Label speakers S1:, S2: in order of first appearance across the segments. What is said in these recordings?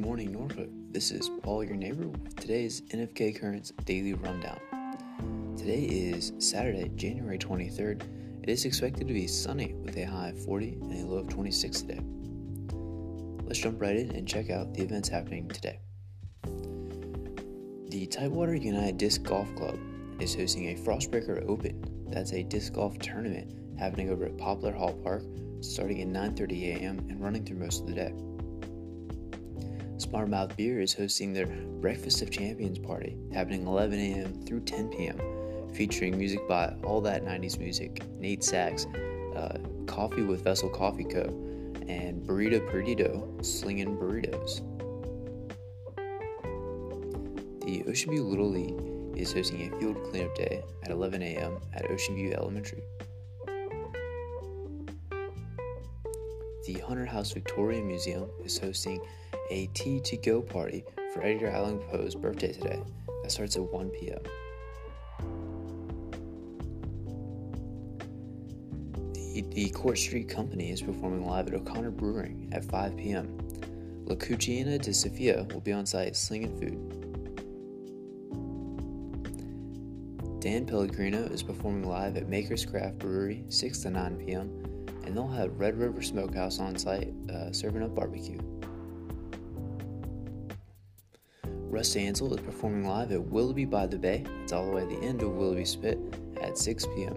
S1: morning, Norfolk. This is Paul, your neighbor, with today's NFK Currents Daily Rundown. Today is Saturday, January 23rd. It is expected to be sunny with a high of 40 and a low of 26 today. Let's jump right in and check out the events happening today. The Tidewater United Disc Golf Club is hosting a Frostbreaker Open. That's a disc golf tournament happening over at Poplar Hall Park starting at 9:30 a.m. and running through most of the day. Smart Beer is hosting their Breakfast of Champions party happening 11 a.m. through 10 p.m., featuring music by All That 90s Music, Nate Sachs, uh, Coffee with Vessel Coffee Co., and Burrito Perdido slinging burritos. The Ocean View Little League is hosting a field cleanup day at 11 a.m. at Ocean View Elementary. The Hunter House Victorian Museum is hosting a tea to go party for Edgar Allan Poe's birthday today. That starts at 1 p.m. The, Court Street Company is performing live at O'Connor Brewing at 5 p.m. La Cucina de Sofia will be on site slinging food. Dan Pellegrino is performing live at Maker's Craft Brewery 6 to 9 p.m. and they'll have Red River Smokehouse on site uh, serving up barbecue. Russ Ansel is performing live at Willoughby by the Bay. It's all the way at the end of Willoughby Spit at 6 p.m.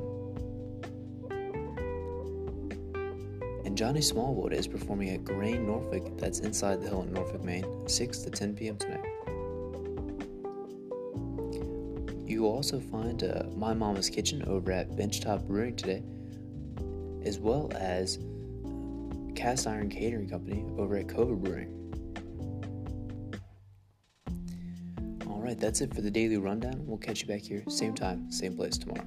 S1: And Johnny Smallwood is performing at Grain Norfolk, that's inside the Hilton Norfolk, Main, 6 to 10 p.m. tonight. You will also find uh, My Mama's Kitchen over at Benchtop Brewing today, as well as Cast Iron Catering Company over at Cova Brewing. Alright, that's it for the daily rundown. We'll catch you back here, same time, same place tomorrow.